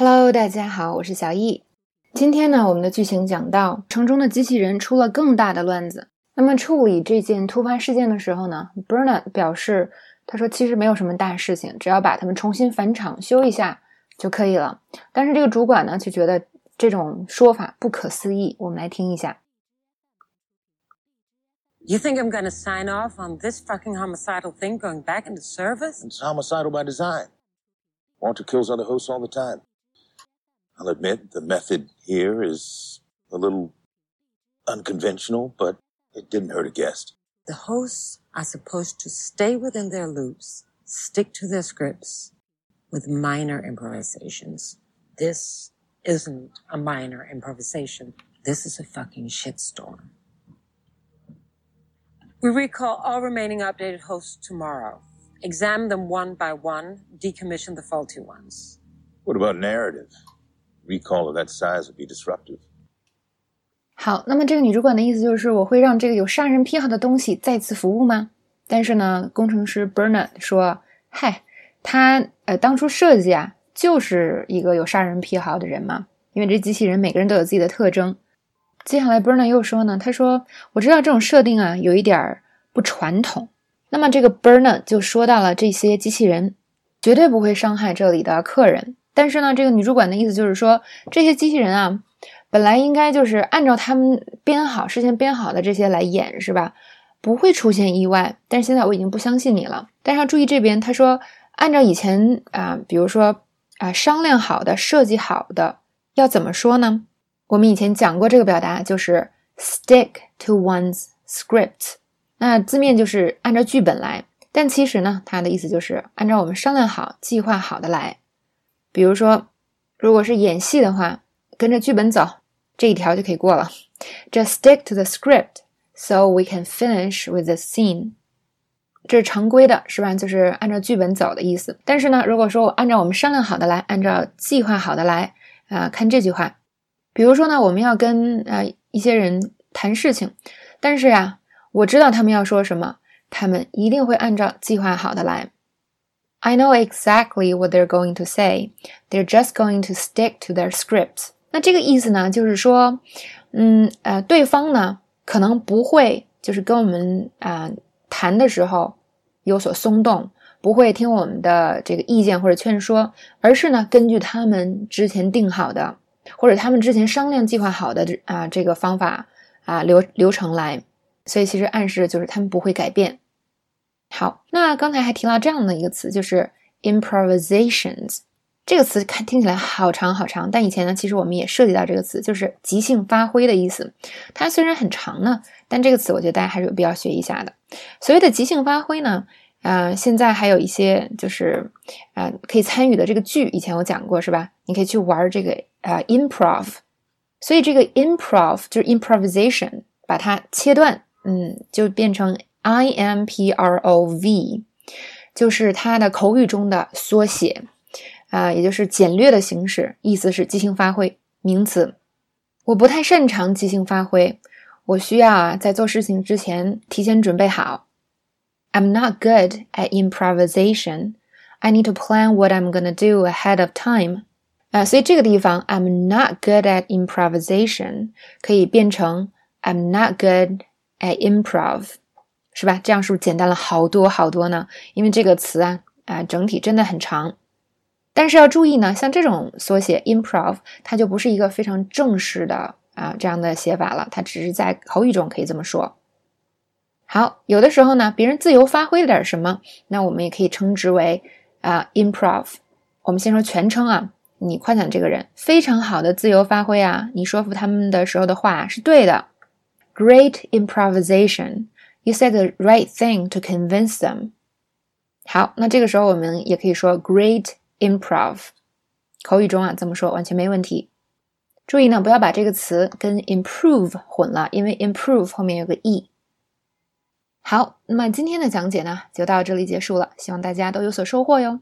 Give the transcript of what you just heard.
Hello，大家好，我是小易。今天呢，我们的剧情讲到城中的机器人出了更大的乱子。那么处理这件突发事件的时候呢，Bernard 表示，他说其实没有什么大事情，只要把他们重新返厂修一下就可以了。但是这个主管呢，就觉得这种说法不可思议。我们来听一下。You think I'm gonna sign off on this fucking homicidal thing going back into service? It's homicidal by design. Walter kills other hosts all the time. I'll admit the method here is a little unconventional, but it didn't hurt a guest. The hosts are supposed to stay within their loops, stick to their scripts, with minor improvisations. This isn't a minor improvisation. This is a fucking shitstorm. We recall all remaining updated hosts tomorrow. Examine them one by one, decommission the faulty ones. What about narrative? Recall of that size would be disruptive. 好，那么这个女主管的意思就是，我会让这个有杀人癖好的东西再次服务吗？但是呢，工程师 Bernard 说，嗨，他呃当初设计啊，就是一个有杀人癖好的人嘛，因为这机器人每个人都有自己的特征。接下来 Bernard 又说呢，他说我知道这种设定啊有一点不传统。那么这个 Bernard 就说到了这些机器人绝对不会伤害这里的客人。但是呢，这个女主管的意思就是说，这些机器人啊，本来应该就是按照他们编好、事先编好的这些来演，是吧？不会出现意外。但是现在我已经不相信你了。但是要注意这边，他说按照以前啊，比如说啊商量好的、设计好的，要怎么说呢？我们以前讲过这个表达，就是 stick to one's script。那字面就是按照剧本来，但其实呢，它的意思就是按照我们商量好、计划好的来。比如说，如果是演戏的话，跟着剧本走，这一条就可以过了。Just stick to the script so we can finish with the scene。这是常规的，是吧？就是按照剧本走的意思。但是呢，如果说我按照我们商量好的来，按照计划好的来啊，看这句话。比如说呢，我们要跟呃一些人谈事情，但是呀，我知道他们要说什么，他们一定会按照计划好的来。I know exactly what they're going to say. They're just going to stick to their scripts. 那这个意思呢，就是说，嗯呃，对方呢可能不会就是跟我们啊谈的时候有所松动，不会听我们的这个意见或者劝说，而是呢根据他们之前定好的或者他们之前商量计划好的啊这个方法啊流流程来。所以其实暗示就是他们不会改变。好，那刚才还提到这样的一个词，就是 improvisations。这个词看听起来好长好长，但以前呢，其实我们也涉及到这个词，就是即兴发挥的意思。它虽然很长呢，但这个词我觉得大家还是有必要学一下的。所谓的即兴发挥呢，啊，现在还有一些就是啊可以参与的这个剧，以前我讲过是吧？你可以去玩这个啊 improv。所以这个 improv 就是 improvisation，把它切断，嗯，就变成。I M P R O V，就是它的口语中的缩写，啊，也就是简略的形式，意思是即兴发挥。名词，我不太擅长即兴发挥，我需要啊，在做事情之前提前准备好。I'm not good at improvisation. I need to plan what I'm gonna do ahead of time. 啊，所以这个地方 I'm not good at improvisation 可以变成 I'm not good at improv。 是吧？这样是不是简单了好多好多呢？因为这个词啊啊，整体真的很长。但是要注意呢，像这种缩写 improv，它就不是一个非常正式的啊这样的写法了，它只是在口语中可以这么说。好，有的时候呢，别人自由发挥了点什么，那我们也可以称之为啊 improv。我们先说全称啊，你夸奖这个人非常好的自由发挥啊，你说服他们的时候的话是对的，great improvisation。You said the right thing to convince them。好，那这个时候我们也可以说 great improv。口语中啊这么说完全没问题。注意呢，不要把这个词跟 improve 混了，因为 improve 后面有个 e。好，那么今天的讲解呢就到这里结束了，希望大家都有所收获哟。